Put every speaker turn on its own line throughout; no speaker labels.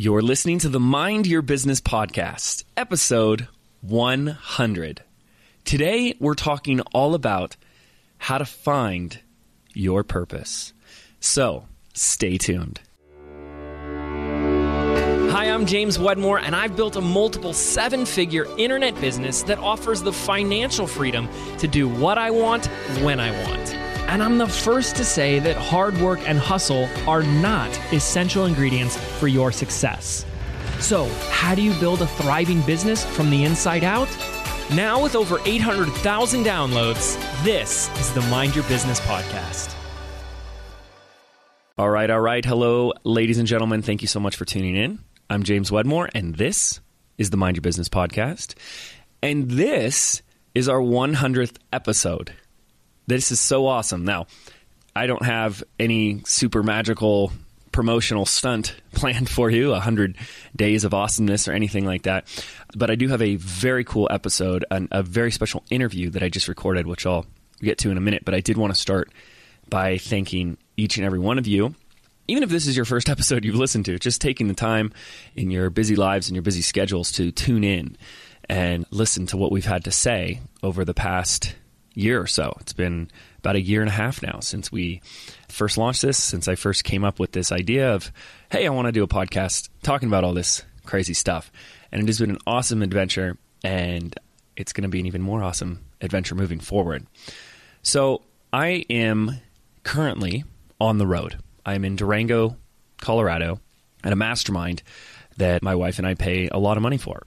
You're listening to the Mind Your Business podcast, episode 100. Today, we're talking all about how to find your purpose. So, stay tuned. Hi, I'm James Wedmore, and I've built a multiple seven figure internet business that offers the financial freedom to do what I want when I want. And I'm the first to say that hard work and hustle are not essential ingredients for your success. So, how do you build a thriving business from the inside out? Now, with over 800,000 downloads, this is the Mind Your Business podcast. All right, all right. Hello, ladies and gentlemen. Thank you so much for tuning in. I'm James Wedmore, and this is the Mind Your Business podcast. And this is our 100th episode. This is so awesome. Now, I don't have any super magical promotional stunt planned for you, 100 days of awesomeness or anything like that. But I do have a very cool episode, and a very special interview that I just recorded, which I'll get to in a minute. But I did want to start by thanking each and every one of you. Even if this is your first episode you've listened to, just taking the time in your busy lives and your busy schedules to tune in and listen to what we've had to say over the past year or so. It's been about a year and a half now since we first launched this, since I first came up with this idea of, hey, I want to do a podcast talking about all this crazy stuff. And it has been an awesome adventure, and it's going to be an even more awesome adventure moving forward. So I am currently on the road. I'm in Durango, Colorado, at a mastermind that my wife and I pay a lot of money for.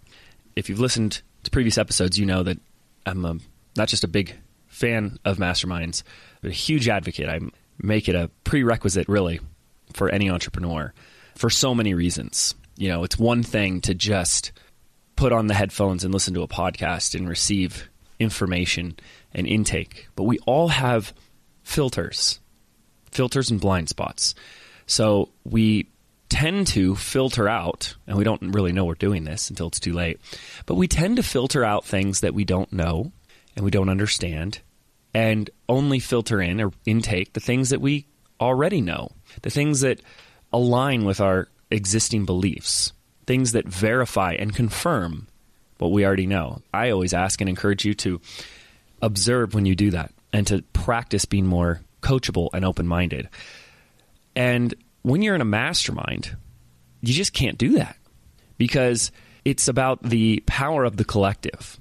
If you've listened to previous episodes, you know that I'm a, not just a big fan of masterminds, a huge advocate. I make it a prerequisite, really, for any entrepreneur for so many reasons. You know, it's one thing to just put on the headphones and listen to a podcast and receive information and intake, but we all have filters, filters and blind spots. So we tend to filter out, and we don't really know we're doing this until it's too late, but we tend to filter out things that we don't know and we don't understand and only filter in or intake the things that we already know, the things that align with our existing beliefs, things that verify and confirm what we already know. I always ask and encourage you to observe when you do that and to practice being more coachable and open minded. And when you're in a mastermind, you just can't do that because it's about the power of the collective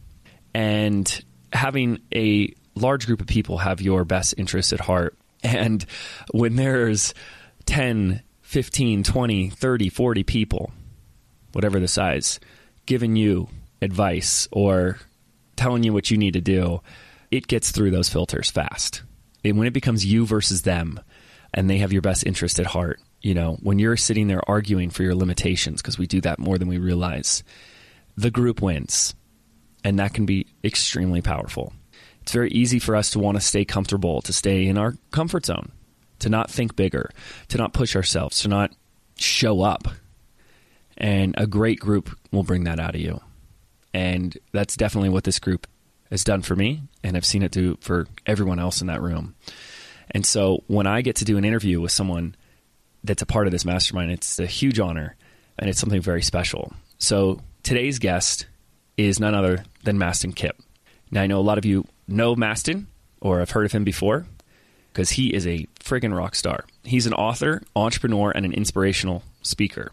and having a large group of people have your best interests at heart. And when there's 10, 15, 20, 30, 40 people, whatever the size, giving you advice or telling you what you need to do, it gets through those filters fast. And when it becomes you versus them and they have your best interest at heart, you know, when you're sitting there arguing for your limitations, because we do that more than we realize, the group wins. And that can be extremely powerful it's very easy for us to want to stay comfortable, to stay in our comfort zone, to not think bigger, to not push ourselves, to not show up. And a great group will bring that out of you. And that's definitely what this group has done for me, and I've seen it do for everyone else in that room. And so when I get to do an interview with someone that's a part of this mastermind, it's a huge honor and it's something very special. So today's guest is none other than Mastin Kipp. Now, I know a lot of you know Mastin or have heard of him before because he is a friggin' rock star. He's an author, entrepreneur, and an inspirational speaker.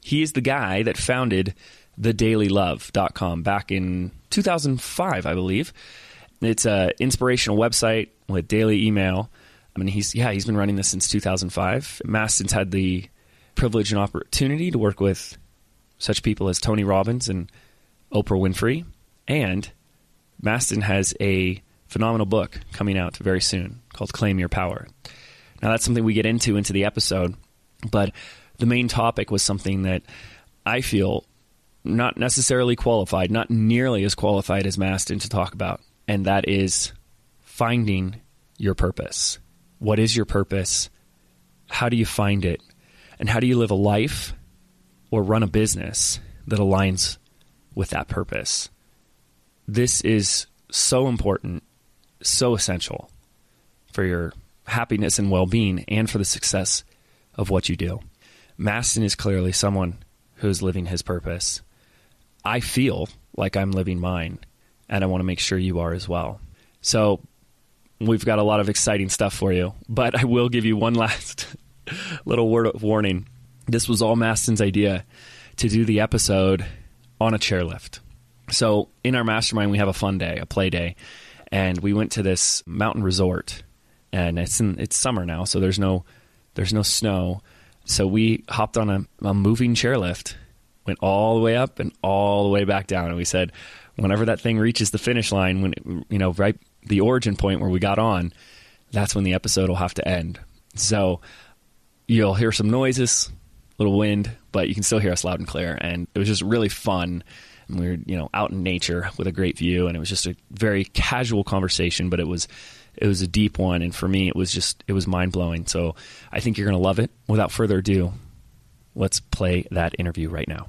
He is the guy that founded thedailylove.com back in 2005, I believe. It's an inspirational website with daily email. I mean, he's yeah, he's been running this since 2005. Mastin's had the privilege and opportunity to work with such people as Tony Robbins and Oprah Winfrey, and Mastin has a phenomenal book coming out very soon called Claim Your Power. Now, that's something we get into into the episode, but the main topic was something that I feel not necessarily qualified, not nearly as qualified as Mastin to talk about, and that is finding your purpose. What is your purpose? How do you find it? And how do you live a life or run a business that aligns with that purpose? This is so important, so essential for your happiness and well being and for the success of what you do. Mastin is clearly someone who's living his purpose. I feel like I'm living mine, and I want to make sure you are as well. So, we've got a lot of exciting stuff for you, but I will give you one last little word of warning. This was all Mastin's idea to do the episode on a chairlift. So, in our mastermind, we have a fun day, a play day, and we went to this mountain resort, and it's in, it's summer now, so there's no there's no snow. So we hopped on a, a moving chairlift, went all the way up and all the way back down, and we said, whenever that thing reaches the finish line, when it, you know right the origin point where we got on, that's when the episode will have to end. So you'll hear some noises, little wind, but you can still hear us loud and clear. And it was just really fun. And we were, you know, out in nature with a great view, and it was just a very casual conversation, but it was it was a deep one, and for me, it was just it was mind blowing. So I think you're going to love it. Without further ado, let's play that interview right now.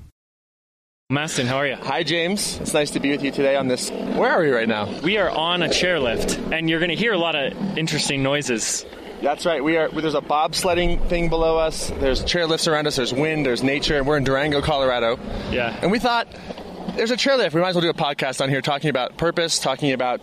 Mastin, how are you?
Hi, James. It's nice to be with you today on this. Where are we right now?
We are on a chairlift, and you're going to hear a lot of interesting noises.
That's right. We are. There's a bobsledding thing below us. There's chairlifts around us. There's wind. There's nature, and we're in Durango, Colorado.
Yeah.
And we thought there's a chairlift. We might as well do a podcast on here talking about purpose, talking about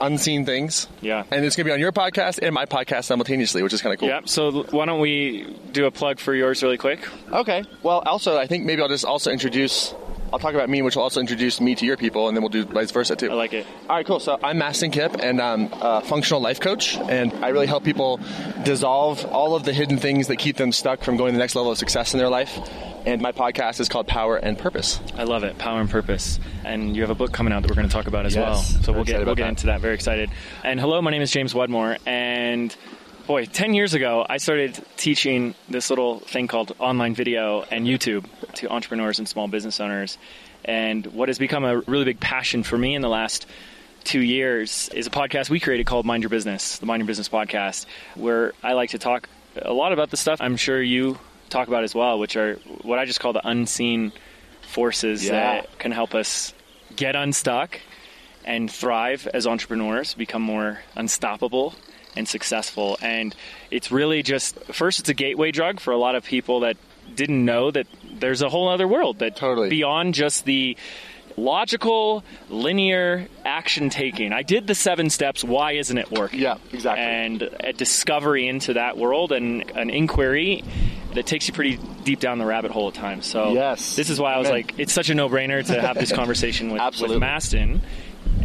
unseen things.
Yeah.
And it's going to be on your podcast and my podcast simultaneously, which is kind of cool.
Yeah. So why don't we do a plug for yours really quick?
Okay. Well, also, I think maybe I'll just also introduce. I'll talk about me, which will also introduce me to your people, and then we'll do vice versa too.
I like it.
All right, cool. So I'm Mastin Kipp, and I'm a functional life coach, and I really help people dissolve all of the hidden things that keep them stuck from going to the next level of success in their life. And my podcast is called Power and Purpose.
I love it, Power and Purpose. And you have a book coming out that we're going to talk about as
Yes.
well. So we'll get we'll get
that.
into that. Very excited. And hello, my name is James Wedmore, and boy, ten years ago I started teaching this little thing called online video and YouTube to entrepreneurs and small business owners. And what has become a really big passion for me in the last two years is a podcast we created called Mind Your Business, the Mind Your Business podcast, where I like to talk a lot about the stuff I'm sure you talk about as well, which are what I just call the unseen forces
Yeah.
that can help us get unstuck and thrive as entrepreneurs, become more unstoppable and successful. And it's really just first, it's a gateway drug for a lot of people that didn't know that there's a whole other world that
Totally.
beyond just the logical, linear action taking. I did the seven steps. Why isn't it working?
Yeah, exactly.
And a discovery into that world and an inquiry that takes you pretty deep down the rabbit hole at times. So
Yes.
this is why I was
Amen.
like, it's such a no-brainer to have this conversation with, with. Mastin.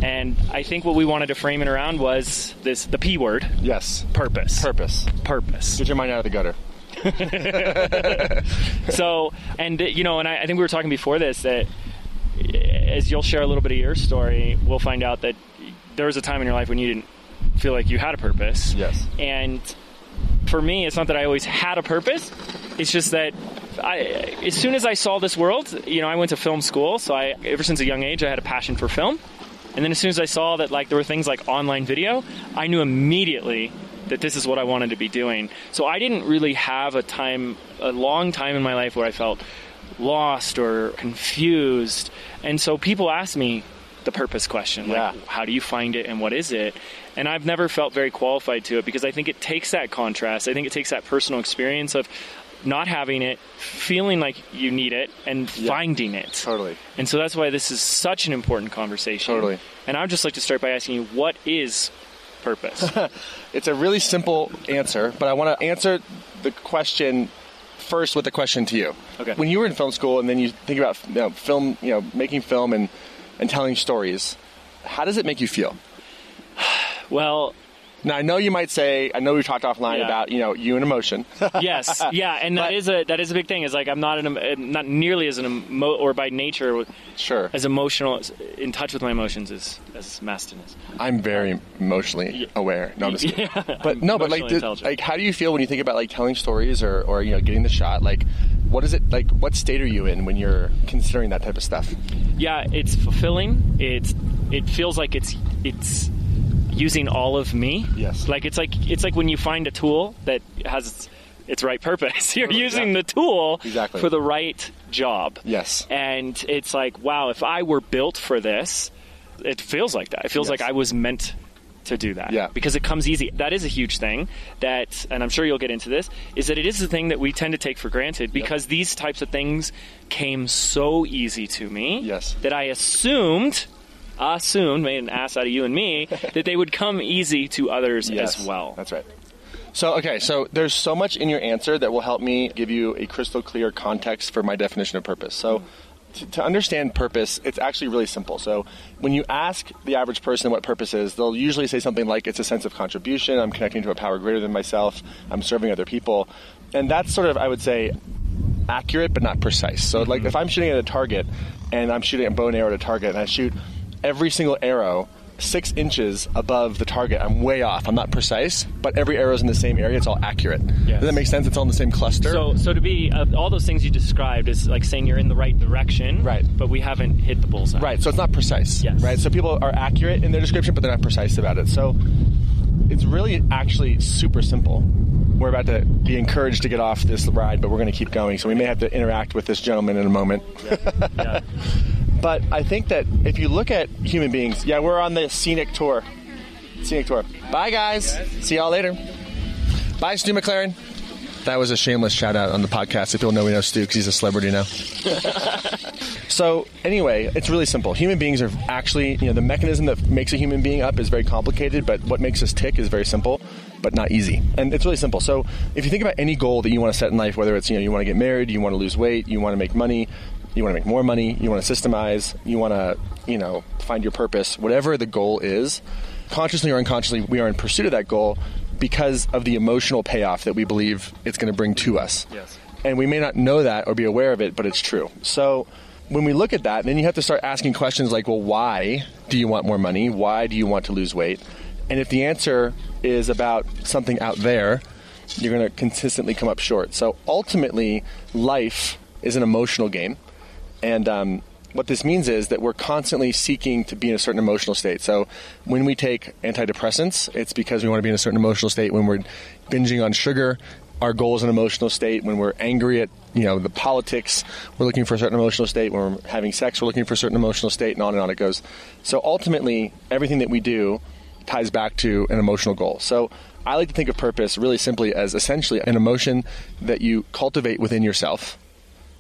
And I think what we wanted to frame it around was this the P word,
Yes.
purpose.
Purpose.
purpose.
Get your mind out of the gutter.
so, and you know, and I, I think we were talking before this that uh, as you'll share a little bit of your story, we'll find out that there was a time in your life when you didn't feel like you had a purpose.
Yes.
And for me, it's not that I always had a purpose. It's just that I, as soon as I saw this world, you know, I went to film school, so I, ever since a young age, I had a passion for film. And then as soon as I saw that, like, there were things like online video, I knew immediately that this is what I wanted to be doing. So I didn't really have a time, a long time in my life where I felt lost or confused. And so people ask me the purpose question,
Yeah.
like, how do you find it and what is it? And I've never felt very qualified to it because I think it takes that contrast. I think it takes that personal experience of not having it, feeling like you need it, and
Yeah.
finding it.
Totally.
And so that's why this is such an important conversation.
Totally.
And I would just like to start by asking you, what is purpose?
It's a really simple answer, but I want to answer the question first with a question to you.
Okay.
When you were in film school and then you think about you know, film, you know, making film and, and telling stories, how does it make you feel?
well,
Now I know you might say, I know we talked offline
Yeah.
about you know you and emotion.
yes, yeah, and that
But-
is a that is a big thing. Is like I'm not an eh, not nearly as an emo- or by nature
sure,
as emotional in touch with my emotions as as Mastin is.
I'm very emotionally aware. No, I'm just kidding. But no, but like, like, how do you feel when you think about like telling stories or, or you know getting the shot? Like, what is it like? What state are you in when you're considering that type of stuff?
yeah, it's fulfilling. It's it feels like it's it's using all of me.
Yes.
Like it's like it's like when you find a tool that has its, its right purpose. You're using
yeah.
the tool
Exactly.
for the right job.
Yes.
And it's like, wow, if I were built for this, it feels like that. It feels
Yes.
like I was meant to do that.
Yeah.
Because it comes easy. That is a huge thing that, and I'm sure you'll get into this, is that it is the thing that we tend to take for granted because these types of things came so easy to me
Yes.
that I assumed, assumed, made an ass out of you and me, that they would come easy to others as well.
That's right. So, okay, so there's so much in your answer that will help me give you a crystal clear context for my definition of purpose. So, to, to understand purpose, it's actually really simple. So, when you ask the average person what purpose is, they'll usually say something like, it's a sense of contribution, I'm connecting to a power greater than myself, I'm serving other people. And that's sort of, I would say, accurate but not precise. So, like, mm-hmm. if I'm shooting at a target and I'm shooting a bow and arrow at a target and I shoot every single arrow six inches above the target, I'm way off. I'm not precise, but every arrow's in the same area. It's all accurate.
Yes.
Does that make sense? It's all in the same cluster.
So, so to be uh, all those things you described is like saying you're in the right direction,
Right.
But we haven't hit the bullseye,
Right, so it's not precise.
Yes.
Right, so people are accurate in their description, but they're not precise about it. So it's really actually super simple. We're about to be encouraged to get off this ride, but we're going to keep going. So we may have to interact with this gentleman in a moment.
Yeah.
But I think that if you look at human beings, yeah, we're on the scenic tour. Scenic tour. Bye, guys. See y'all later. Bye, Stu McLaren. That was a shameless shout out on the podcast. If you'll know, we know Stu because he's a celebrity now. so, anyway, it's really simple. Human beings are actually, you know, the mechanism that makes a human being up is very complicated, but what makes us tick is very simple, but not easy. And it's really simple. So, if you think about any goal that you want to set in life, whether it's, you know, you want to get married, you want to lose weight, you want to make money, you want to make more money, you want to systemize, you want to, you know, find your purpose, whatever the goal is, consciously or unconsciously, we are in pursuit of that goal because of the emotional payoff that we believe it's going to bring to us.
Yes.
And we may not know that or be aware of it, but it's true. So when we look at that, then you have to start asking questions like, well, why do you want more money? Why do you want to lose weight? And if the answer is about something out there, you're going to consistently come up short. So ultimately, life is an emotional game. And um, what this means is that we're constantly seeking to be in a certain emotional state. So when we take antidepressants, it's because we want to be in a certain emotional state. When we're binging on sugar, our goal is an emotional state. When we're angry at you know the politics, we're looking for a certain emotional state. When we're having sex, we're looking for a certain emotional state, and on and on it goes. So ultimately, everything that we do ties back to an emotional goal. So I like to think of purpose really simply as essentially an emotion that you cultivate within yourself.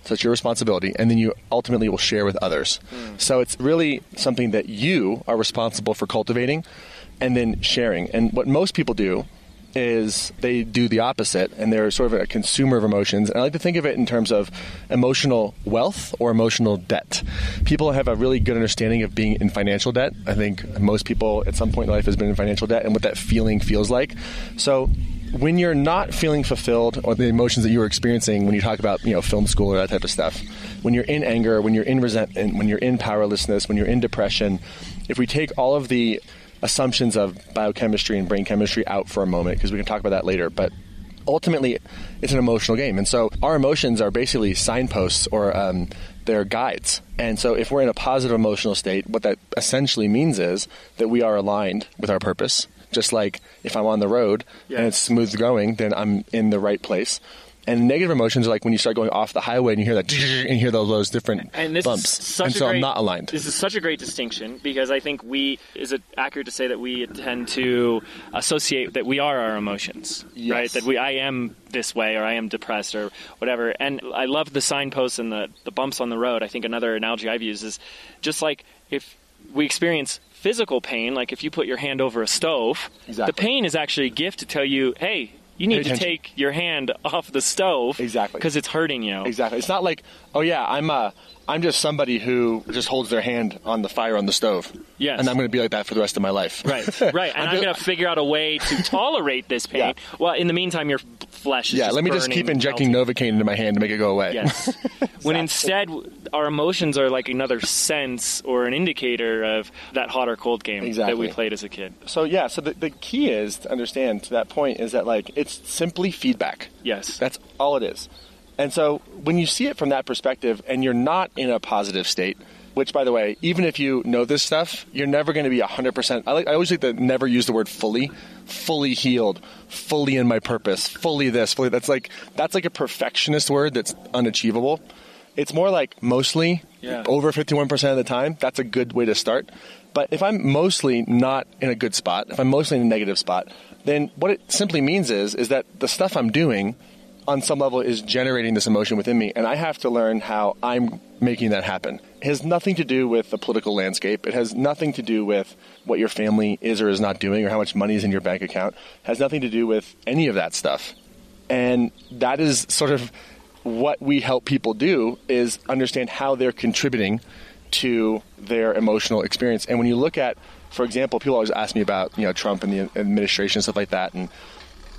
So it's your responsibility, and then you ultimately will share with others. Hmm. So it's really something that you are responsible for cultivating and then sharing. And what most people do is they do the opposite, and they're sort of a consumer of emotions. And I like to think of it in terms of emotional wealth or emotional debt. People have a really good understanding of being in financial debt. I think most people at some point in life has been in financial debt and what that feeling feels like. So when you're not feeling fulfilled or the emotions that you were experiencing when you talk about you know film school or that type of stuff when you're in anger when you're in resentment when you're in powerlessness when you're in depression if we take all of the assumptions of biochemistry and brain chemistry out for a moment because we can talk about that later but ultimately it's an emotional game. And so our emotions are basically signposts or um, they're guides. And so if we're in a positive emotional state what that essentially means is that we are aligned with our purpose just like if i'm on the road
Yeah.
and it's smooth going then i'm in the right place and negative emotions are like when you start going off the highway and you hear that and you hear those, those different
And this
bumps
is such
and
a
so
great,
i'm not aligned
This is such a great distinction because I think we is it accurate to say that we tend to associate that we are our emotions,
Yes.
right? That we I am this way or I am depressed or whatever. And I love the signposts and the the bumps on the road. I think another analogy I've used is just like if we experience physical pain, like if you put your hand over a stove,
Exactly.
the pain is actually a gift to tell you, hey. You need to take your hand off the stove
Exactly.
because it's hurting you.
Exactly. It's not like, oh yeah, I'm uh, I'm just somebody who just holds their hand on the fire on the stove.
Yes.
And I'm going to be like that for the rest of my life.
Right, right. And I'm,
just-
going to figure out a way to tolerate this pain.
Yeah.
Well, in the meantime, your flesh is
Yeah. Let me just keep injecting
melting.
Novocaine into my hand to make it go away.
Yes. When instead, our emotions are like another sense or an indicator of that hot or cold game that we played as a kid.
So yeah. So the, the key is to understand to that point is that like it's simply feedback.
Yes.
That's all it is. And so when you see it from that perspective and you're not in a positive state, which by the way, even if you know this stuff, you're never going to be 100%. I, like, I always like to never use the word fully, fully healed, fully in my purpose, fully this, fully that's like that's like a perfectionist word that's unachievable. It's more like mostly
Yeah.
over 51% of the time. That's a good way to start. But if I'm mostly not in a good spot, if I'm mostly in a negative spot, then what it simply means is is that the stuff I'm doing on some level is generating this emotion within me and I have to learn how I'm making that happen. It has nothing to do with the political landscape. It has nothing to do with what your family is or is not doing or how much money is in your bank account. It has nothing to do with any of that stuff. And that is sort of what we help people do is understand how they're contributing to their emotional experience. And when you look at, for example, people always ask me about, you know, Trump and the administration and stuff like that. And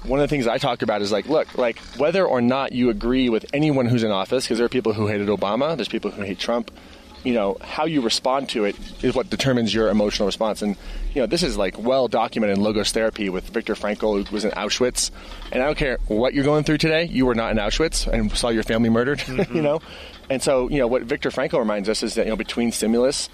one of the things I talk about is like, look, like whether or not you agree with anyone who's in office, because there are people who hated Obama, there's people who hate Trump. You know, how you respond to it is what determines your emotional response. And, you know, this is like well documented in logos therapy with Viktor Frankl, who was in Auschwitz. And I don't care what you're going through today, you were not in Auschwitz and saw your family murdered, mm-hmm. you know? And so, you know, what Viktor Frankl reminds us is that, you know, between stimulus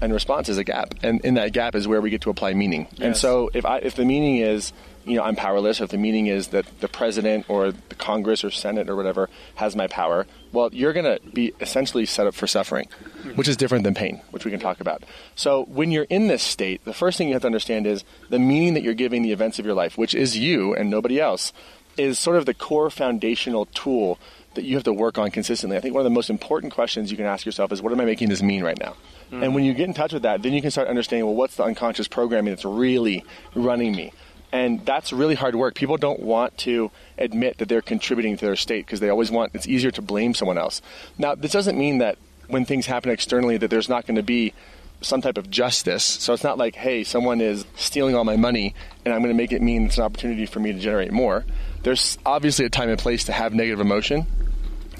and response is a gap. And in that gap is where we get to apply meaning. And so if I, if the meaning is, you know, I'm powerless, or if the meaning is that the president or the Congress or Senate or whatever has my power, well, you're going to be essentially set up for suffering, mm-hmm. which is different than pain, which we can talk about. So when you're in this state, the first thing you have to understand is the meaning that you're giving the events of your life, which is you and nobody else, is sort of the core foundational tool that you have to work on consistently. I think one of the most important questions you can ask yourself is, what am I making this mean right now? Mm-hmm. And when you get in touch with that, then you can start understanding, well, what's the unconscious programming that's really running me? And that's really hard work. People don't want to admit that they're contributing to their state because they always want, it's easier to blame someone else. Now, this doesn't mean that when things happen externally that there's not going to be some type of justice. So it's not like, hey, someone is stealing all my money and I'm going to make it mean it's an opportunity for me to generate more. There's obviously a time and place to have negative emotion,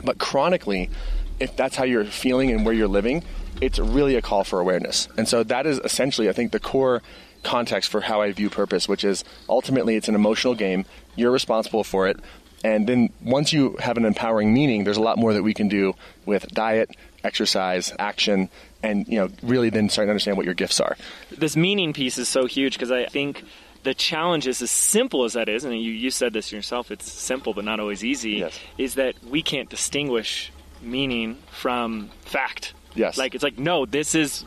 but chronically, if that's how you're feeling and where you're living, it's really a call for awareness. And so that is essentially, I think, the core context for how I view purpose, which is ultimately it's an emotional game. You're responsible for it. And then once you have an empowering meaning, there's a lot more that we can do with diet, exercise, action, and you know, really then starting to understand what your gifts are.
this meaning piece is so huge because I think the challenge is as simple as that is, and you, you said this yourself, it's simple but not always easy,
Yes.
is that we can't distinguish meaning from fact.
Yes.
Like, it's like, no, this is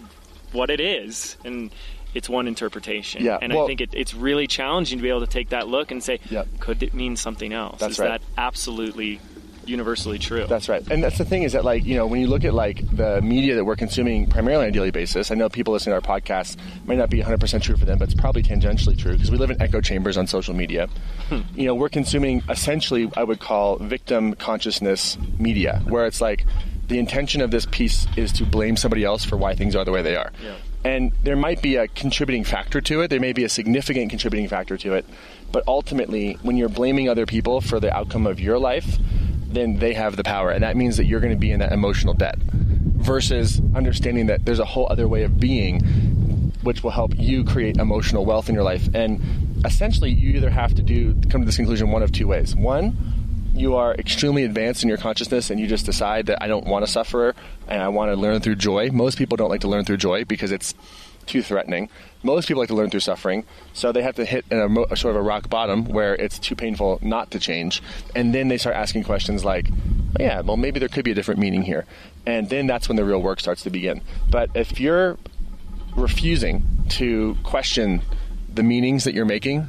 what it is, and it's one interpretation.
Yeah,
And
well-
I think it, it's really challenging to be able to take that look and say,
Yep.
could it mean something else?
That's
is
right.
that absolutely universally true?
That's right. And that's the thing is that like, you know, when you look at like the media that we're consuming primarily on a daily basis, I know people listening to our podcast might not be 100% true for them, but it's probably tangentially true because we live in echo chambers on social media. Hmm. You know, we're consuming essentially I would call victim consciousness media where it's like the intention of this piece is to blame somebody else for why things are the way they are.
Yeah.
And there might be a contributing factor to it. There may be a significant contributing factor to it. But ultimately, when you're blaming other people for the outcome of your life, then they have the power. And that means that you're going to be in that emotional debt versus understanding that there's a whole other way of being which will help you create emotional wealth in your life. And essentially, you either have to do come to this conclusion one of two ways. One, you are extremely advanced in your consciousness and you just decide that I don't want to suffer and I want to learn through joy. Most people don't like to learn through joy because it's too threatening. Most people like to learn through suffering, so they have to hit a, a sort of a rock bottom where it's too painful not to change, and then they start asking questions like, "Oh, "Yeah, well, maybe there could be a different meaning here," and then that's when the real work starts to begin. But if you're refusing to question the meanings that you're making,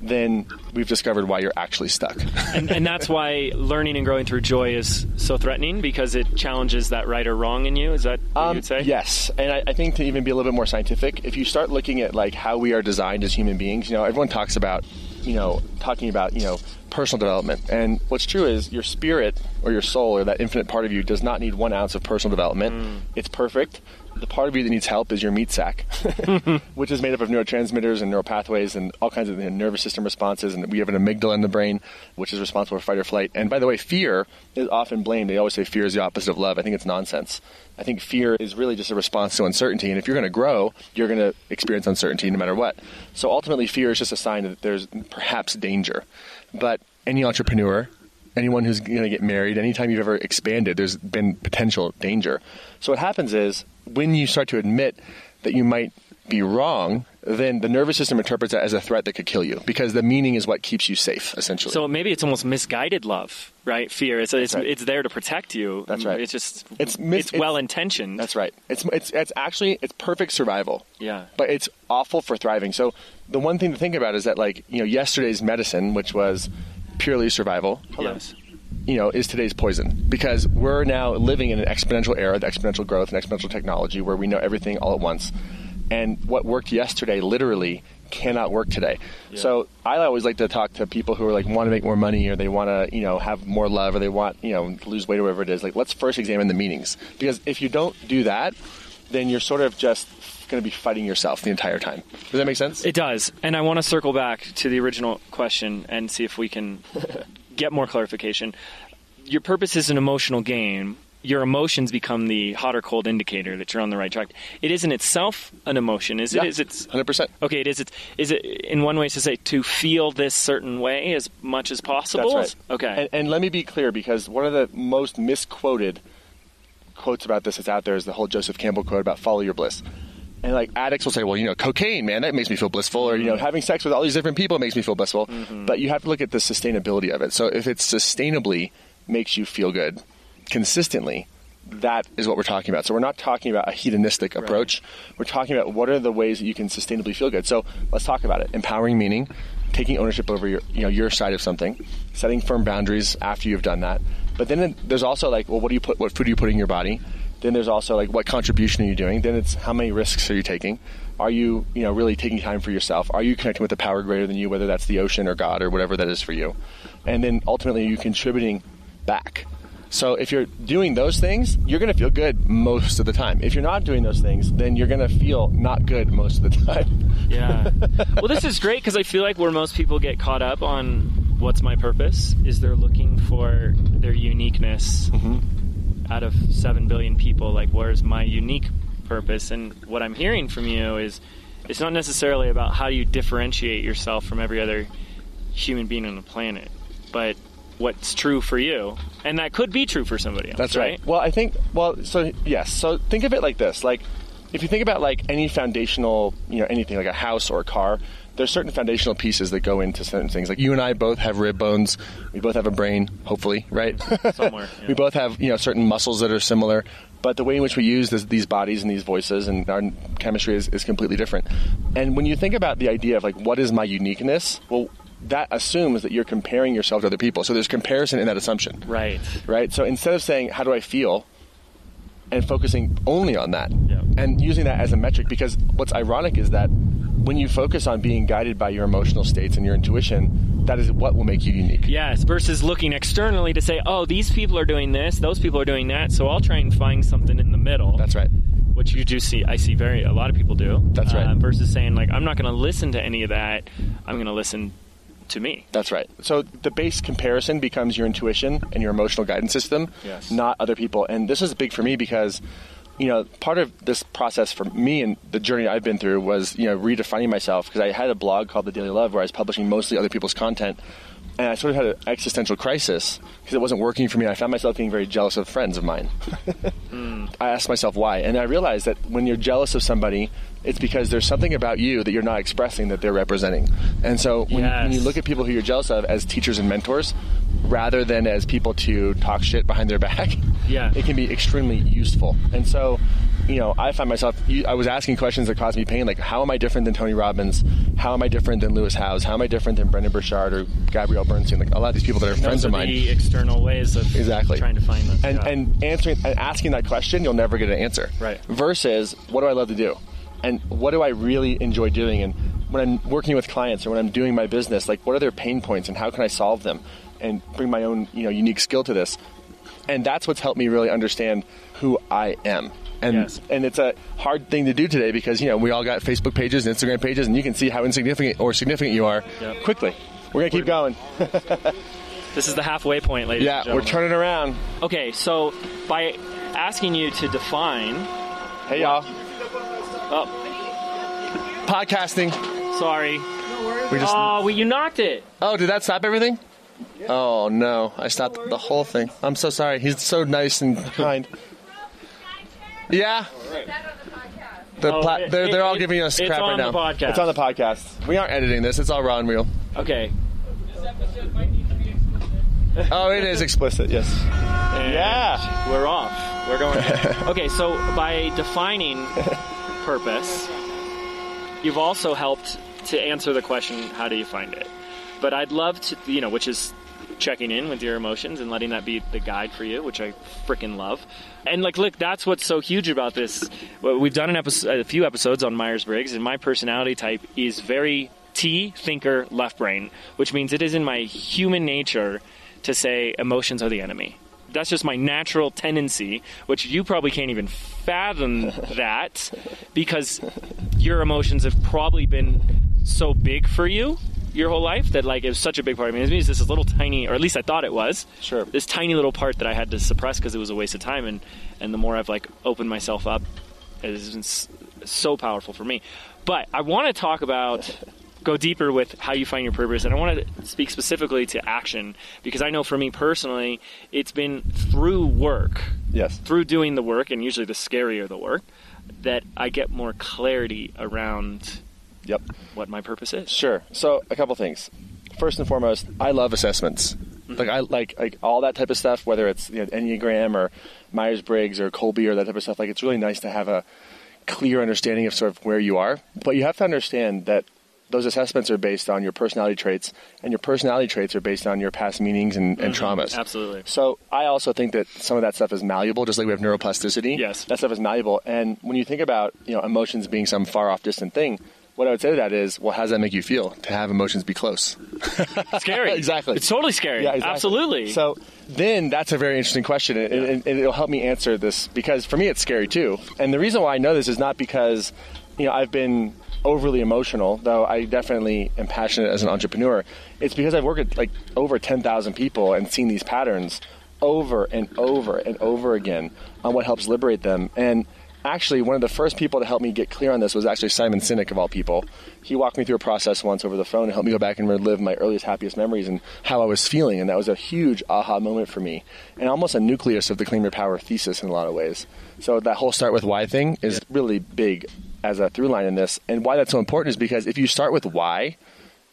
then we've discovered why you're actually stuck.
and, and that's why learning and growing through joy is so threatening because it challenges that right or wrong in you. Is that what you would say?
Um, Yes, and I, I think to even be a little bit more scientific, if you start looking at like how we are designed as human beings, you know, everyone talks about, you know, talking about, you know, personal development, and what's true is your spirit or your soul or that infinite part of you does not need one ounce of personal development. It's perfect. The part of you that needs help is your meat sack, which is made up of neurotransmitters and neural pathways and all kinds of nervous system responses. And we have an amygdala in the brain, which is responsible for fight or flight. And by the way, fear is often blamed. They always say fear is the opposite of love. I think it's nonsense. I think fear is really just a response to uncertainty. And if you're going to grow, you're going to experience uncertainty no matter what. So ultimately, fear is just a sign that there's perhaps danger. But any entrepreneur, anyone who's going to get married, anytime you've ever expanded, there's been potential danger. So what happens is when you start to admit that you might be wrong, then the nervous system interprets that as a threat that could kill you because the meaning is what keeps you safe, essentially.
So maybe it's almost misguided love, right? Fear. It's it's,
right.
it's there to protect you.
That's mm, right.
It's just
It's
it's,
mis- it's-
well intentioned.
That's right. It's, it's, it's actually, it's perfect survival.
Yeah.
But it's awful for thriving. So the one thing to think about is that like, you know, yesterday's medicine, which was purely survival,
Yes.
you know, is today's poison because we're now living in an exponential era, the exponential growth and exponential technology where we know everything all at once. And what worked yesterday literally cannot work today. So I always like to talk to people who are like want to make more money or they want to, you know, have more love or they want, you know, lose weight or whatever it is. Like let's first examine the meanings because if you don't do that, then you're sort of just going to be fighting yourself the entire time. Does that make sense?
It does. And I want to circle back to the original question and see if we can get more clarification. Your purpose is an emotional game. Your emotions become the hot or cold indicator that you're on the right track. It isn't itself an emotion, is it?
Yeah,
Is it?
100%.
Okay, it is. It's, is it in one way to say to feel this certain way as much as possible?
That's right.
Okay.
And, and let me be clear because one of the most misquoted quotes about this that's out there is the whole Joseph Campbell quote about follow your bliss. And like addicts will say, well, you know, cocaine, man, that makes me feel blissful, or you know, mm-hmm. having sex with all these different people makes me feel blissful. Mm-hmm. But you have to look at the sustainability of it. So if it sustainably makes you feel good consistently, that is what we're talking about. So we're not talking about a hedonistic approach. We're talking about what are the ways that you can sustainably feel good. So let's talk about it. Empowering meaning, taking ownership over your you know your side of something, setting firm boundaries after you've done that. But then there's also like, well, what do you put? What food do you put in your body? Then there's also like, what contribution are you doing? Then it's how many risks are you taking? Are you you know really taking time for yourself? Are you connecting with a power greater than you, whether that's the ocean or God or whatever that is for you? And then ultimately, are you contributing back? So if you're doing those things, you're going to feel good most of the time. If you're not doing those things, then you're going to feel not good most of the time.
Yeah. well, this is great because I feel like where most people get caught up on what's my purpose is they're looking for their uniqueness mm-hmm. Out of 7 billion people. Like, where's my unique purpose? And what I'm hearing from you is it's not necessarily about how you differentiate yourself from every other human being on the planet, but what's true for you. And that could be true for somebody else.
That's right. Well, I think well, so yes. So think of it like this: like if you think about like any foundational, you know, anything like a house or a car, there's certain foundational pieces that go into certain things. Like you and I both have rib bones. We both have a brain, hopefully, right?
Somewhere, yeah.
we both have you know certain muscles that are similar. But the way in which we use this, these bodies and these voices and our chemistry is, is completely different. And when you think about the idea of like what is my uniqueness, well, that assumes that you're comparing yourself to other people. So there's comparison in that assumption
Right.
right? So instead of saying, how do I feel? And focusing only on that
Yeah.
and using that as a metric, because what's ironic is that when you focus on being guided by your emotional states and your intuition, that is what will make you unique.
Yes, versus looking externally to say, oh, these people are doing this, those people are doing that, so I'll try and find something in the middle.
That's right.
which you do see. I see very a lot of people do.
That's right.
Uh, versus saying like, I'm not going to listen to any of that. I'm going to listen to me.
That's right. So the base comparison becomes your intuition and your emotional guidance system,
Yes.
not other people. And this is big for me because, you know, part of this process for me and the journey I've been through was, you know, redefining myself because I had a blog called The Daily Love where I was publishing mostly other people's content. And I sort of had an existential crisis because it wasn't working for me. I found myself being very jealous of friends of mine. I asked myself why, and I realized that when you're jealous of somebody, it's because there's something about you that you're not expressing that they're representing. And so when, when you look at people who you're jealous of as teachers and mentors, rather than as people to talk shit behind their back,
Yeah.
it can be extremely useful. And so, you know, I find myself, I was asking questions that caused me pain, like how am I different than Tony Robbins? How am I different than Lewis Howes? How am I different than Brendon Burchard or Gabrielle Bernstein? Like a lot of these people that are friends
Those
of
are
mine.
the external ways of
Exactly.
trying to find them.
and
Yeah.
and answering and asking that question, you'll never get an answer.
Right.
Versus, what do I love to do, and what do I really enjoy doing, and when I'm working with clients or when I'm doing my business, like what are their pain points and how can I solve them, and bring my own you know unique skill to this, and that's what's helped me really understand who I am. And,
Yes.
and it's a hard thing to do today because you know we all got Facebook pages and Instagram pages and you can see how insignificant or significant you are
Yep.
quickly. We're gonna keep going.
this is the halfway point, ladies.
Yeah, we're turning around.
Okay, so by asking you to define,
Hey y'all,
oh,
podcasting.
sorry.
We just ah,
Oh, well, you knocked it.
Oh, did that stop everything? Oh no, I stopped the whole thing. I'm so sorry. He's so nice and kind. Yeah. The
Oh,
pla-
it-
they're, they're
it-
all
it-
giving us
it's
crap
on
right
the
now.
podcast.
It's on the podcast. We aren't editing this. It's all raw and real.
Okay.
Oh, it is explicit. Yes.
And
Yeah.
We're off. We're going. okay, so by defining purpose, you've also helped to answer the question, how do you find it? But I'd love to, you know, which is checking in with your emotions and letting that be the guide for you, which I freaking love. And like, look, that's what's so huge about this. We've done an episode, a few episodes on Myers Briggs, and my personality type is very T thinker left brain, which means it is in my human nature to say emotions are the enemy. That's just my natural tendency, which you probably can't even fathom that because your emotions have probably been so big for you your whole life that like it was such a big part of me. It means this is little tiny, or at least I thought it was.
Sure.
This tiny little part that I had to suppress because it was a waste of time, and and the more I've like opened myself up, it has been so powerful for me. But I want to talk about go deeper with how you find your purpose, and I want to speak specifically to action because I know for me personally, it's been through work
Yes.
through doing the work, and usually the scarier the work, that I get more clarity around
Yep.
what my purpose is.
Sure. So a couple things. First and foremost, I love assessments. Mm-hmm. Like I like like all that type of stuff, whether it's you know, Enneagram or Myers Briggs or Kolbe or that type of stuff. Like it's really nice to have a clear understanding of sort of where you are. But you have to understand that those assessments are based on your personality traits, and your personality traits are based on your past meanings and, and mm-hmm. traumas.
Absolutely.
So I also think that some of that stuff is malleable, just like we have neuroplasticity.
Yes.
that stuff is malleable. And when you think about you know emotions being some far off distant thing, what I would say to that is, well, how does that make you feel to have emotions be close?
Scary.
Exactly.
It's totally scary.
Yeah, exactly.
Absolutely.
So then that's a very interesting question, and, and, and it'll help me answer this because for me it's scary too. And the reason why I know this is not because you know I've been overly emotional, though I definitely am passionate as an entrepreneur. It's because I've worked with like over ten thousand people and seen these patterns over and over and over again on what helps liberate them. And actually, one of the first people to help me get clear on this was actually Simon Sinek, of all people. He walked me through a process once over the phone and helped me go back and relive my earliest, happiest memories and how I was feeling. And that was a huge aha moment for me and almost a nucleus of the Claim Your Power thesis in a lot of ways. So that whole start with why thing is really big as a through line in this. And why that's so important is because if you start with why,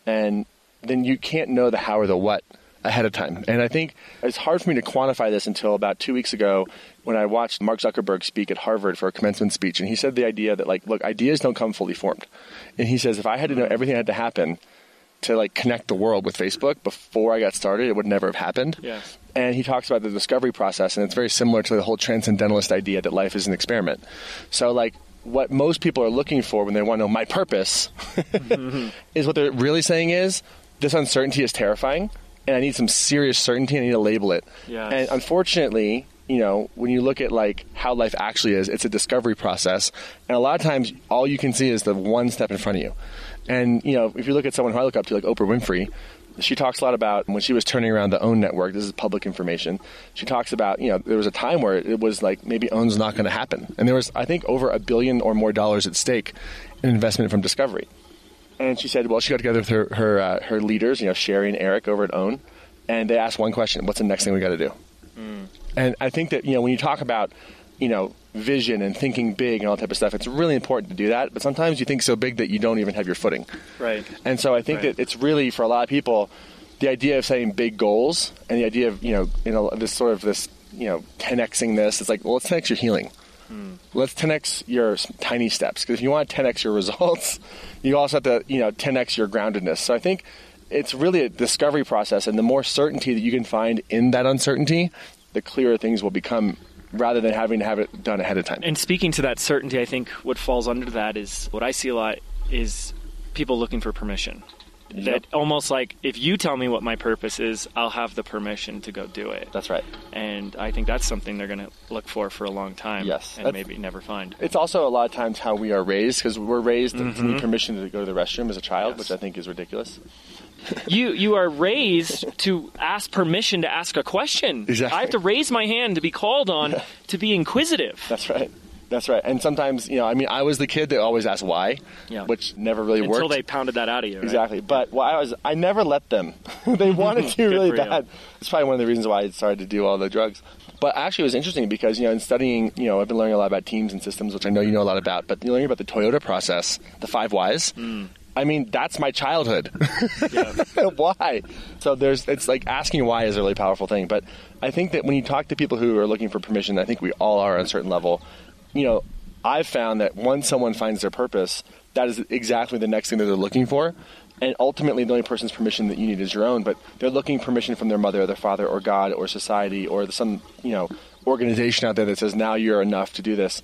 and then you can't know the how or the what ahead of time. And I think it's hard for me to quantify this until about two weeks ago when I watched Mark Zuckerberg speak at Harvard for a commencement speech. And he said the idea that, like, look, ideas don't come fully formed. And he says, if I had to know everything that had to happen to, like, connect the world with Facebook before I got started, it would never have happened.
Yes.
And he talks about the discovery process, and it's very similar to the whole transcendentalist idea that life is an experiment. So, like, what most people are looking for when they want to know my purpose mm-hmm. is what they're really saying is this uncertainty is terrifying, and I need some serious certainty. I need to label it.
Yes.
And unfortunately, you know, when you look at like how life actually is, it's a discovery process, and a lot of times all you can see is the one step in front of you. And you know, if you look at someone who I look up to, like Oprah Winfrey, she talks a lot about when she was turning around the OWN network. This is public information. She talks about you know there was a time where it was like maybe OWN's not going to happen, and there was I think over a billion or more dollars at stake in investment from Discovery. And she said, well, she got together with her her, uh, her leaders, you know, Sheri and Erik over at OWN, and they asked one question: What's the next thing we got to do? And I think that you know when you talk about you know vision and thinking big and all that type of stuff, it's really important to do that. But sometimes you think so big that you don't even have your footing.
Right.
And so I think
Right.
that it's really for a lot of people the idea of setting big goals and the idea of you know you know this sort of this you know 10xing this. It's like well, let's 10x your healing. Let's 10x your tiny steps because if you want to 10x your results, you also have to you know 10x your groundedness. So I think it's really a discovery process, and the more certainty that you can find in that uncertainty, the clearer things will become, rather than having to have it done ahead of time.
And speaking to that certainty, I think what falls under that is what I see a lot is people looking for permission.
Yep.
That almost like if you tell me what my purpose is, I'll have the permission to go do it.
That's right.
And I think that's something they're going to look for for a long time.
Yes.
and maybe never find.
It's also a lot of times how we are raised because we're raised to need mm-hmm. permission to go to the restroom as a child, which I think is ridiculous.
you you are raised to ask permission to ask a question.
Exactly.
I have to raise my hand to be called on to be inquisitive.
That's right. That's right. And sometimes, you know, I mean, I was the kid that always asked why,
Yeah.
which never really
Until
worked.
Until they pounded that out of you. right?
Exactly. But well, I was I never let them. they wanted to really
you.
bad. It's probably one of the reasons why I started to do all the drugs. But actually, it was interesting because you know, in studying, you know, I've been learning a lot about teams and systems, which I know you know a lot about. But learning about the Toyota process, the five whys. Mm. I mean, that's my childhood. why? So there's, it's like asking why is a really powerful thing. But I think that when you talk to people who are looking for permission, I think we all are on a certain level. You know, I've found that once someone finds their purpose, that is exactly the next thing that they're looking for. And ultimately, the only person's permission that you need is your own. But they're looking permission from their mother, or their father, or God, or society, or some you know organization out there that says now you're enough to do this.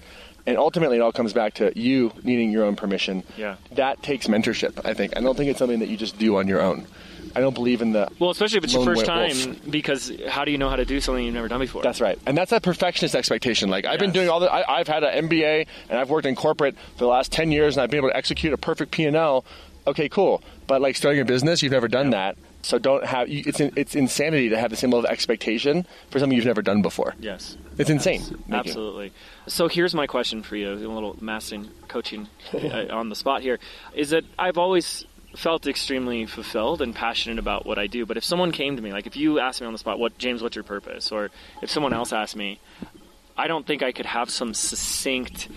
And ultimately, it all comes back to you needing your own permission.
Yeah.
That takes mentorship. I think. I don't think it's something that you just do on your own. I don't believe in the
Well, especially if it's your first
wolf.
time, because how do you know how to do something you've never done before?
That's right, and that's a perfectionist expectation. Like I've been doing all the, I, I've had an MBA and I've worked in corporate for the last ten years, and I've been able to execute a perfect P and L. Okay, cool. But like starting a business, you've never done that, so don't have. You, it's it's insanity to have the same level of expectation for something you've never done before.
Yes.
It's insane. making.
Absolutely. So here's my question for you, a little mastering coaching uh, on the spot here, is that I've always felt extremely fulfilled and passionate about what I do. But if someone came to me, like if you asked me on the spot, "What James? What's your purpose?" or if someone else asked me, I don't think I could have some succinct,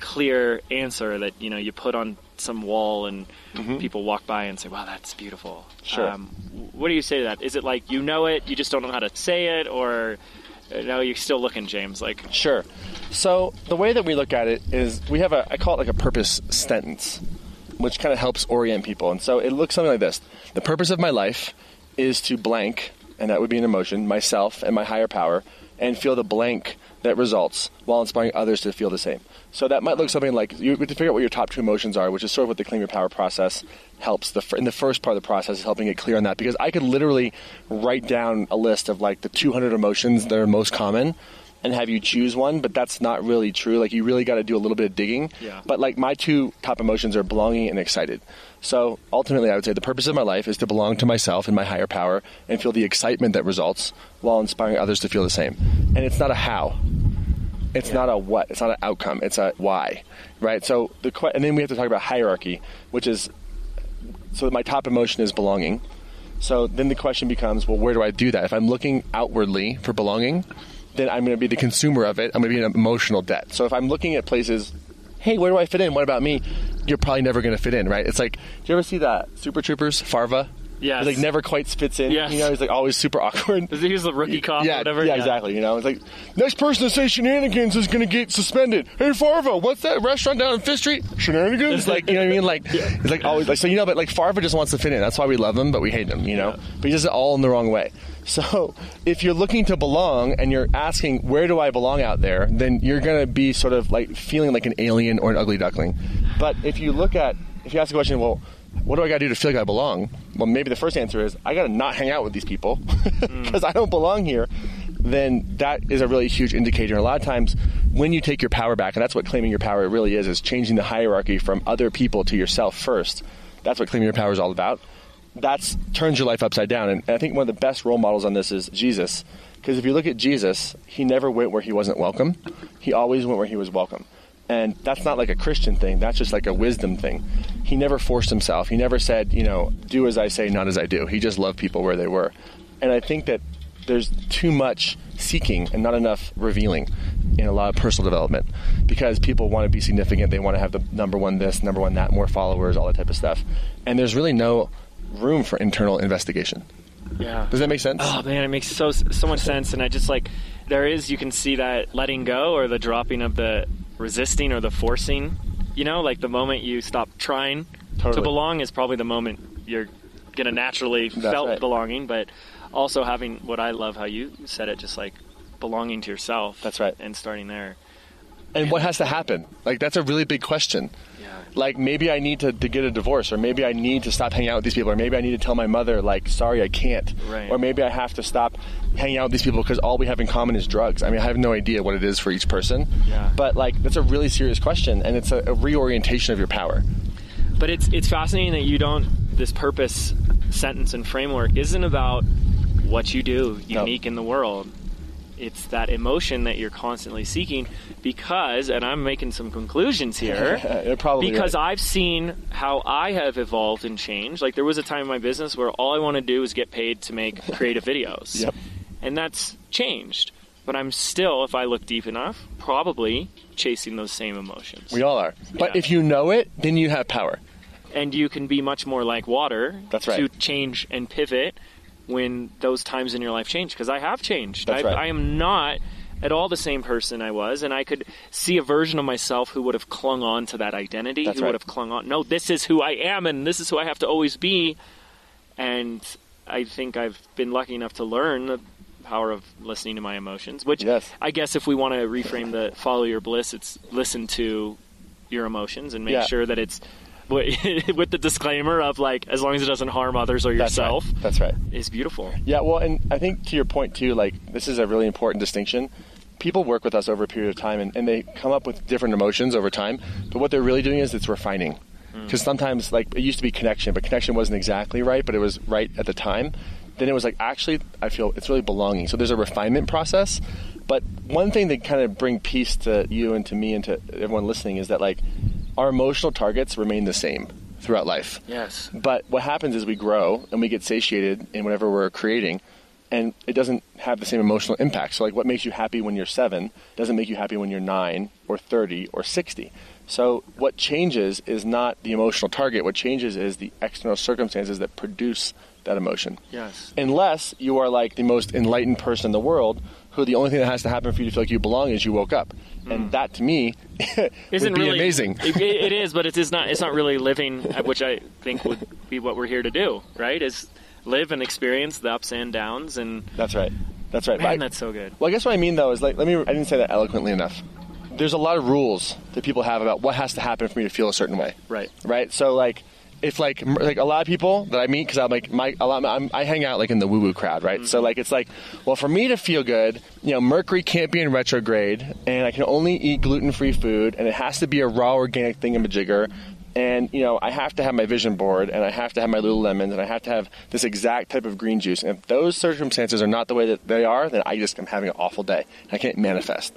clear answer that you know you put on some wall and people walk by and say, "Wow, that's beautiful."
Sure.
Um, what do you say to that? Is it like you know it, you just don't know how to say it, or uh, no, you're still looking, James? Like,
Sure. So the way that we look at it is we have a I call it like a purpose sentence, which kind of helps orient people. And so it looks something like this: The purpose of my life is to blank, and that would be an emotion, myself and my higher power, and feel the blank that results while inspiring others to feel the same. So that might look something like you have to figure out what your top two emotions are, which is sort of what the Claim Your Power process helps. The in the first part of the process is helping get clear on that because I could literally write down a list of like the 200 emotions that are most common and have you choose one, but that's not really true. Like you really got to do a little bit of digging.
Yeah.
But like my two top emotions are belonging and excited. So ultimately, I would say the purpose of my life is to belong to myself and my higher power and feel the excitement that results while inspiring others to feel the same. And it's not a how. It's not a what. It's not an outcome. It's a why, right? So the que- and then we have to talk about hierarchy, which is so my top emotion is belonging. So then the question becomes, well, where do I do that? If I'm looking outwardly for belonging, then I'm going to be the consumer of it. I'm going to be in emotional debt. So if I'm looking at places, hey, where do I fit in? What about me? You're probably never going to fit in, right? It's like, do you ever see that Super Troopers, Farva?
Yeah,
He like never quite fits in.
Yes.
You know, he's like always super awkward.
is he the rookie cop
yeah,
or whatever?
Yeah, exactly. You know, it's like next person to say shenanigans is going to get suspended. Hey, Farva, what's that restaurant down on Fifth Street? Shenanigans? like, you know what I mean? Like, it's like always like so. You know, but like Farva just wants to fit in. That's why we love him, but we hate him. You know,
Yeah.
but he does it all in the wrong way. So if you're looking to belong and you're asking where do I belong out there, then you're going to be sort of like feeling like an alien or an ugly duckling. But if you look at if you ask the question, well. What do I got to do to feel like I belong? Well, maybe the first answer is I got to not hang out with these people hmm. because I don't belong here. Then that is a really huge indicator. And a lot of times, when you take your power back, and that's what claiming your power really is, is changing the hierarchy from other people to yourself first. That's what claiming your power is all about. That's turns your life upside down. And I think one of the best role models on this is Jesus. Because if you look at Jesus, he never went where he wasn't welcome. He always went where he was welcome. And that's not like a Christian thing. That's just like a wisdom thing. He never forced himself. He never said, you know, do as I say, not as I do. He just loved people where they were. And I think that there's too much seeking and not enough revealing in a lot of personal development because people want to be significant. They want to have the number one this, number one that, more followers, all that type of stuff. And there's really no room for internal investigation.
Yeah.
Does that make sense?
Oh man, it makes so so much sense, and I just like there is you can see that letting go or the dropping of the resisting or the forcing. You know, like the moment you stop trying to belong is probably the moment you're gonna naturally felt
right.
belonging, but also having what I love how you said it, just like belonging to yourself.
That's right.
and starting there.
And what has to happen? Like, that's a really big question.
Yeah.
Like, maybe I need to, to get a divorce, or maybe I need to stop hanging out with these people, or maybe I need to tell my mother, like, sorry, I can't.
Right.
Or maybe I have to stop hanging out with these people because all we have in common is drugs. I mean, I have no idea what it is for each person.
Yeah.
But, like, that's a really serious question, and it's a, a reorientation of your power.
But it's it's fascinating that you don't. This purpose sentence and framework isn't about what you do
No.
unique in the world. It's that emotion that you're constantly seeking because, and I'm making some conclusions here.
Probably
because
right.
I've seen how I have evolved and changed. Like there was a time in my business where all I want to do is get paid to make creative videos.
Yep.
And that's changed. but I'm still, if I look deep enough, probably chasing those same emotions.
We all are. But
Yeah.
if you know it, then you have power.
and you can be much more like water
That's right.
to change and pivot when those times in your life change because i have changed I,
right.
I am not at all the same person i was and i could see a version of myself who would have clung on to that identity
That's
who
right.
would have clung on no this is who i am and this is who i have to always be and i think i've been lucky enough to learn the power of listening to my emotions which
Yes.
i guess if we want to reframe the follow your bliss it's listen to your emotions and make
Yeah.
sure that it's with the disclaimer of like as long as it doesn't harm others or yourself.
That's right. That's right.
is beautiful.
Yeah, well, and I think to your point too, like this is a really important distinction. People work with us over a period of time, and, and they come up with different emotions over time. But what they're really doing is it's refining. Hmm. Because sometimes, like it used to be connection, but connection wasn't exactly right, but it was right at the time. Then it was like actually, I feel it's really belonging. So there's a refinement process. But one thing that kind of bring peace to you and to me and to everyone listening is that like our emotional targets remain the same throughout life.
Yes.
But what happens is we grow and we get satiated in whatever we're creating, and it doesn't have the same emotional impact. So, like, what makes you happy when you're seven doesn't make you happy when you're nine or 30 or 60. So, what changes is not the emotional target, what changes is the external circumstances that produce that emotion.
Yes.
Unless you are like the most enlightened person in the world, who the only thing that has to happen for you to feel like you belong is you woke up. And that to me
Isn't really
amazing.
It, it is, but it is not. It's not really living, uh, which I think would be what we're here to do. Right? Is live and experience the ups and downs. And
That's right. That's right. But I-
man, that's so good.
Well, I guess what I mean though is like, let me. I didn't say that eloquently enough. There's a lot of rules that people have about what has to happen for me to feel a certain way.
Right.
Right. So like, if like like a lot of people that I meet because I'm like my a lot I'm, I hang out like in the woo woo crowd, right? So mm-hmm. like it's like, well, for me to feel good, you know, Mercury can't be in retrograde, and I can only eat gluten free food, and it has to be a raw organic thingamajigger. And you know, I have to have my vision board, and I have to have my Lululemons, and I have to have this exact type of green juice. And if those circumstances are not the way that they are, then I just am having an awful day. I can't manifest.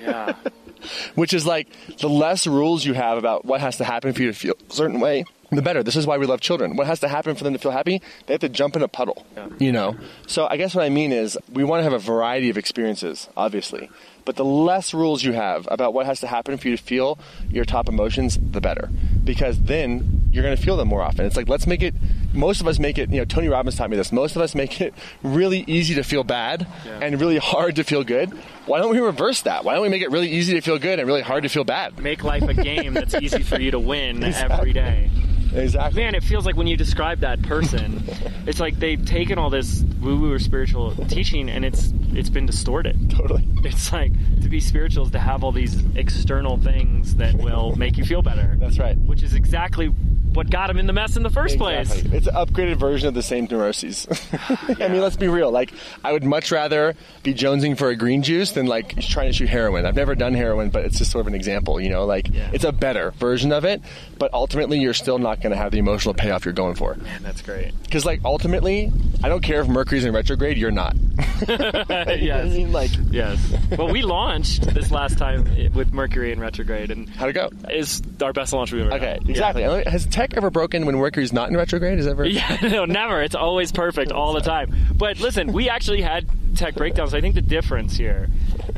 Yeah.
Which is like the less rules you have about what has to happen for you to feel a certain way, the better. This is why we love children. What has to happen for them to feel happy? They have to jump in a puddle.
Yeah.
You know? So I guess what I mean is we want to have a variety of experiences, obviously. But the less rules you have about what has to happen for you to feel your top emotions, the better. Because then you're going to feel them more often. It's like, let's make it, most of us make it, you know, Tony Robbins taught me this. Most of us make it really easy to feel bad
Yeah.
and really hard to feel good. Why don't we reverse that? Why don't we make it really easy to feel good and really hard to feel bad?
Make life a game that's easy for you to win every day.
Exactly.
Man, it feels like when you describe that person, it's like they've taken all this woo-woo or spiritual teaching and it's it's been distorted.
Totally.
It's like to be spiritual is to have all these external things that will make you feel better.
That's right.
Which is exactly what got him in the mess in the first place.
Exactly. It's an upgraded version of the same neuroses. I mean, let's be real. Like, I would much rather be jonesing for a green juice than like trying to shoot heroin. I've never done heroin, but it's just sort of an example. You know, like
Yeah.
it's a better version of it, but ultimately you're still not going to have the emotional payoff you're going for.
Man, that's great.
Because like ultimately, I don't care if Mercury's in retrograde. You're not. I
yes.
mean, like,
Yes. Well, we launched this last time with Mercury in retrograde, and
how'd it go?
is our best launch we've ever
Okay,
done.
exactly. Has tech ever broken when Mercury's not in retrograde? Is ever?
Yeah, no, never. It's always perfect all the time. But listen, we actually had tech breakdowns. I think the difference here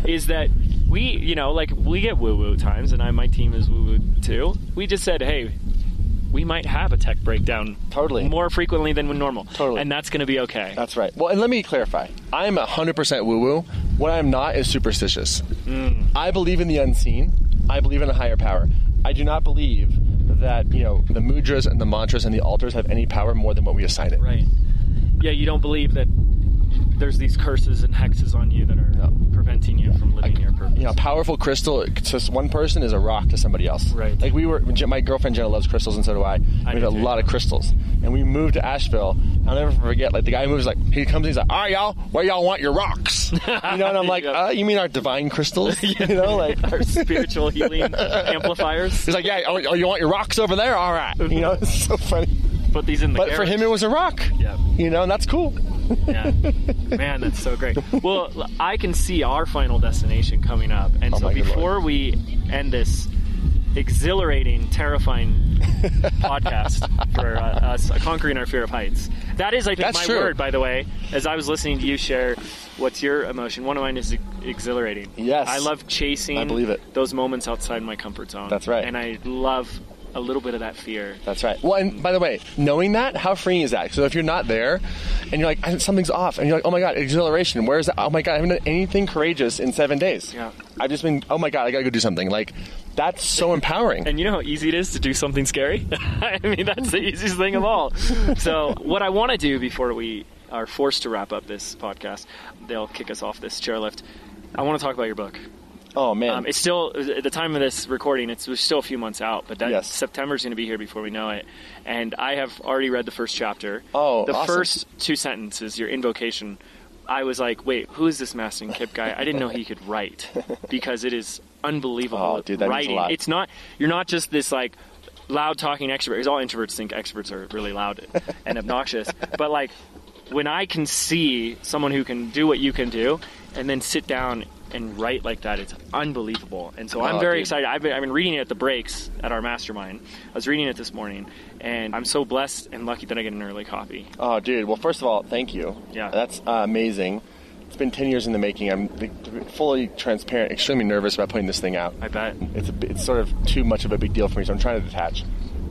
is that we, you know, like we get woo woo times, and I, my team is woo woo too. We just said, hey, we might have a tech breakdown
Totally.
more frequently than normal,
Totally.
and that's going to be okay.
That's right. Well, and let me clarify. I'm 100% woo woo. What I'm not is superstitious. Mm. I believe in the unseen. I believe in a higher power. I do not believe that, you know, the mudras and the mantras and the altars have any power more than what we assign it.
right. Yeah, you don't believe that there's these curses and hexes on you that are preventing you from living your purpose.
You know, a powerful crystal to one person is a rock to somebody else.
Right.
Like we were, my girlfriend Jenna loves crystals, and so do I.
I
we have a
too.
lot of crystals, and we moved to Asheville. I'll never forget. Like the guy moves, like he comes, he's like, "All right, y'all, where y'all want your rocks?" You know, and I'm like,
Yeah.
uh, "You mean our divine crystals?" You know, like
Our spiritual healing amplifiers.
He's like, "Yeah, oh, oh, you want your rocks over there? All right." You know, it's so funny.
Put these in the
But for him, it was a rock.
Yeah.
You know, and that's cool.
Yeah. Man, that's so great. Well, I can see our final destination coming up. And
Oh
so before we end this exhilarating, terrifying podcast for uh, us conquering our fear of heights. That is, I think,
That's
my
true.
word. By the way, as I was listening to you share, what's your emotion? One of mine is exhilarating.
Yes.
I love chasing.
I believe it.
Those moments outside my comfort zone.
That's right.
And I love a little bit of that fear.
That's right. Well, and by the way, knowing that, how freeing is that? So if you're not there, and you're like, something's off, and you're like, oh my god, exhilaration. Where is that? Oh my god, I haven't done anything courageous in seven days.
Yeah.
I've just been, oh my god, I gotta go do something. Like, that's so empowering.
And you know how easy it is to do something scary? I mean, that's the easiest thing of all. So, what I want to do before we are forced to wrap up this podcast, they'll kick us off this chairlift. I want to talk about your book.
Oh man,
Um, it's still at the time of this recording. It's we're still a few months out, but that
Yes.
September's going to be here before we know it. And I have already read the first chapter.
Oh,
the
awesome.
first two sentences, your invocation. I was like, wait, who is this Mastin Kipp guy? I didn't know he could write because it is unbelievable.
Oh, dude, that means a
writing.
lot.
It's not. You're not just this like loud talking extrovert. Because all introverts think extroverts are really loud and obnoxious. But like when I can see someone who can do what you can do, and then sit down and write like that, it's unbelievable. And so I'm
Oh,
very
dude.
excited. I've been, I've been reading it at the breaks at our mastermind. I was reading it this morning, and I'm so blessed and lucky that I get an early copy.
Oh, dude. Well, first of all, thank you.
Yeah.
That's uh, amazing. It's been 10 years in the making. I'm fully transparent, extremely nervous about putting this thing out.
I bet.
It's, a, it's sort of too much of a big deal for me, so I'm trying to detach.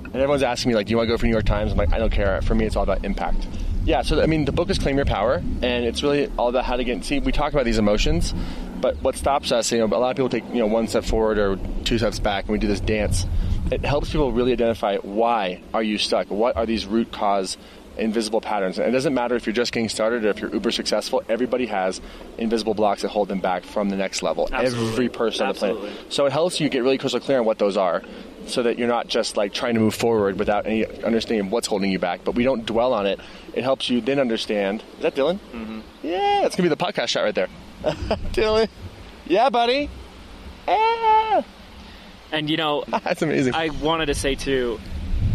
And everyone's asking me, like, do you want to go for New York Times? I'm like, I don't care. For me, it's all about impact. Yeah, so, I mean, the book is Claim Your Power, and it's really all about how to get, see, we talk about these emotions, but what stops us, you know, a lot of people take, you know, one step forward or two steps back, and we do this dance. It helps people really identify why are you stuck? What are these root cause invisible patterns. And it doesn't matter if you're just getting started or if you're uber successful, everybody has invisible blocks that hold them back from the next level.
Absolutely.
Every person on the planet. So it helps you get really crystal clear on what those are so that you're not just like trying to move forward without any understanding of what's holding you back. But we don't dwell on it. It helps you then understand. Is that Dylan? Mm-hmm. Yeah, it's going to be the podcast shot right there. Dylan. Yeah, buddy. Ah,
And you know,
that's amazing.
I wanted to say too,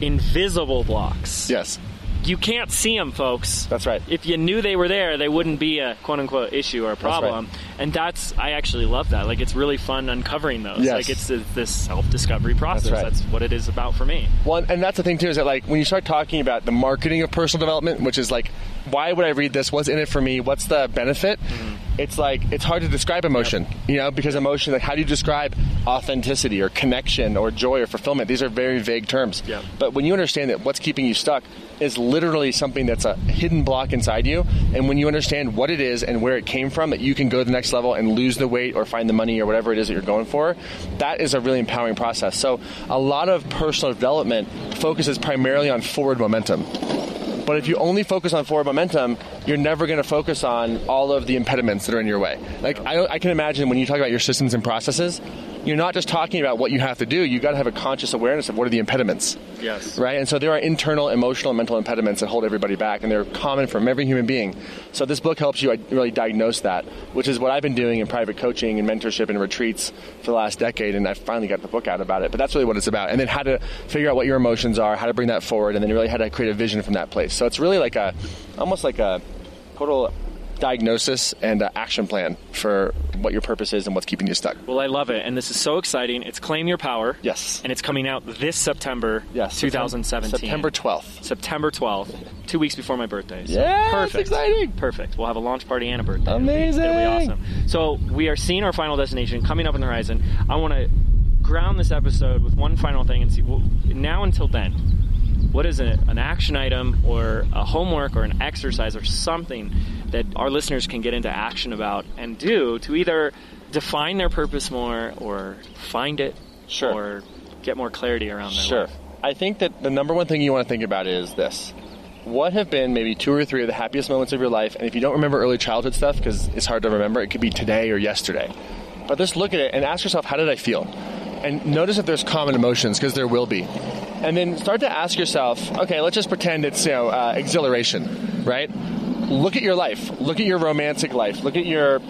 invisible blocks.
yes,
You can't see them, folks.
that's right.
if you knew they were there, they wouldn't be a quote unquote issue or a problem. That's right. And that's I actually love that. Like it's really fun uncovering those.
Yes.
Like it's a, this self discovery process.
That's, right.
That's what it is about for me.
Well, and that's the thing too is that like when you start talking about the marketing of personal development, which is like, why would I read this? What's in it for me? What's the benefit? Mm-hmm. It's like it's hard to describe emotion, you know, because emotion. Like, how do you describe authenticity or connection or joy or fulfillment? These are very vague terms.
Yeah.
But when you understand that what's keeping you stuck is literally something that's a hidden block inside you, and when you understand what it is and where it came from, that you can go to the next level and lose the weight or find the money or whatever it is that you're going for, that is a really empowering process. So a lot of personal development focuses primarily on forward momentum. But if you only focus on forward momentum, you're never going to focus on all of the impediments that are in your way. Like I, I can imagine when you talk about your systems and processes, you're not just talking about what you have to do. You've got to have a conscious awareness of what are the impediments
Yes.
right? And so there are internal, emotional, and mental impediments that hold everybody back, and they're common from every human being. So this book helps you really diagnose that, which is what I've been doing in private coaching and mentorship and retreats for the last decade, and I finally got the book out about it. But that's really what it's about, and then how to figure out what your emotions are, how to bring that forward, and then really how to create a vision from that place. So it's really like a, almost like a total diagnosis and action plan for what your purpose is and what's keeping you stuck.
Well, I love it, and this is so exciting. It's Claim Your Power.
Yes.
And it's coming out this September.
Yes,
2017.
September 12th.
September 12th, two weeks before my birthday. So
Yeah, it's
perfect.
exciting.
Perfect. We'll have a launch party and a birthday. It'll be-
Amazing.
It'll be, awesome. So we are seeing our final destination coming up on the horizon. I want to ground this episode with one final thing and see. Well, now until then, what is it, an action item or a homework or an exercise or something that our listeners can get into action about and do to either define their purpose more or find it
Sure.
or get more clarity around their
Sure.
life?
I think that the number one thing you want to think about is this. What have been maybe two or three of the happiest moments of your life? And if you don't remember early childhood stuff, because it's hard to remember, it could be today or yesterday. But just look at it and ask yourself, how did I feel? And notice if there's common emotions, because there will be. And then start to ask yourself, okay, let's just pretend it's you know uh, exhilaration, right? Look at your life. Look at your romantic life. Look at your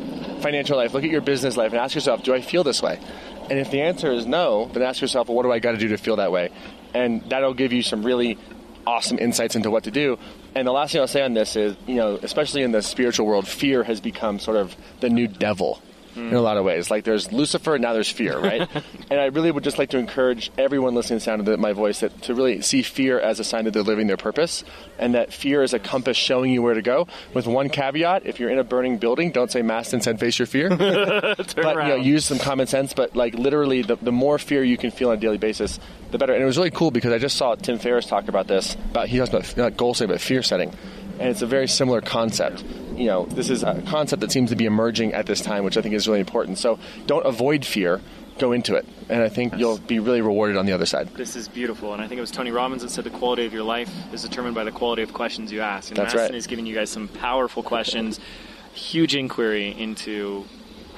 financial life. Look at your business life, and ask yourself, do I feel this way? And if the answer is no, then ask yourself, well, what do I got to do to feel that way? And that'll give you some really awesome insights into what to do. And the last thing I'll say on this is, you know, especially in the spiritual world, fear has become sort of the new devil. In a lot of ways. Like there's Lucifer, now there's fear, right? and I really would just like to encourage everyone listening to the sound of my voice that, to really see fear as a sign that they're living their purpose, and that fear is a compass showing you where to go. With one caveat: if you're in a burning building, don't say "Mask instead face your fear." but you know, use some common sense. But like literally, the, the more fear you can feel on a daily basis, the better. And it was really cool because I just saw Tim Ferriss talk about this. About he talks about not goal setting, but fear setting, and it's a very similar concept. You know, this is a concept that seems to be emerging at this time, which I think is really important. So don't avoid fear. Go into it, and I think you'll be really rewarded on the other side.
This is beautiful, and I think it was Tony Robbins that said the quality of your life is determined by the quality of questions you ask. And
That's
Mastin
right.
is giving you guys some powerful questions, huge inquiry into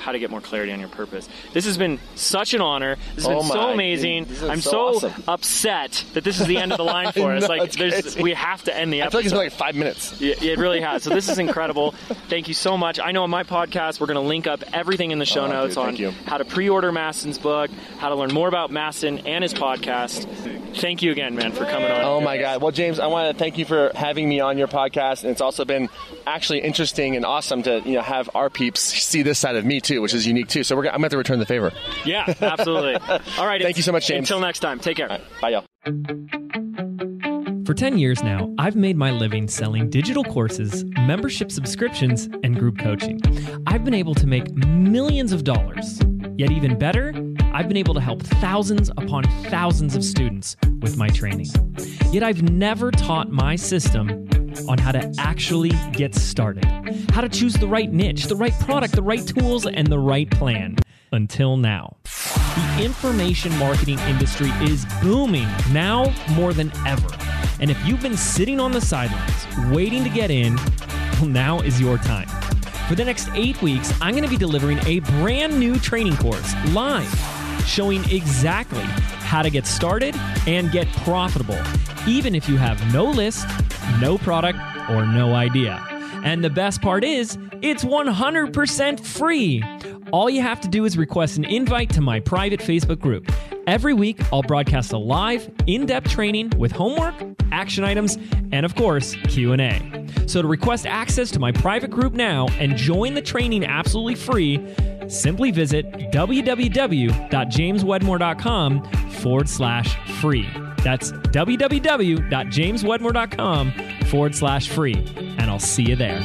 how to get more clarity on your purpose. This has been such an honor. This has
Oh
been so amazing. I'm
so
so,
awesome.
upset that this is the end of the line for us.
know,
Like, we have to end the
I feel like
episode.
it's been like five minutes.
Yeah, it really has. So this is incredible. Thank you so much. I know on my podcast we're going to link up everything in the show
Oh,
notes
dude,
on
you.
how to pre-order Mastin's book, how to learn more about Mastin and his podcast. Thank you again, man, for coming on.
Oh my God! Well, James, I want to thank you for having me on your podcast, and it's also been actually interesting and awesome to you know have our peeps see this side of me too, which is unique too. So we're gonna, I'm going to return the favor.
Yeah, absolutely. All right.
Thank you so much, James.
Until next time. Take care.
Bye, y'all.
For 10 years now, I've made my living selling digital courses, membership subscriptions, and group coaching. I've been able to make millions of dollars. Yet, even better, I've been able to help thousands upon thousands of students with my training. Yet, I've never taught my system on how to actually get started, how to choose the right niche, the right product, the right tools, and the right plan. Until now. The information marketing industry is booming now more than ever. And if you've been sitting on the sidelines waiting to get in, well, now is your time. For the next eight weeks, I'm going to be delivering a brand new training course live, showing exactly how to get started and get profitable, even if you have no list, no product, or no idea. And the best part is, it's 100% free. All you have to do is request an invite to my private Facebook group. Every week, I'll broadcast a live, in-depth training with homework, action items, and of course, Q&A. So to request access to my private group now and join the training absolutely free, simply visit www.jameswedmore.com forward slash free. That's www.jameswedmore.com forward slash free. And I'll see you there.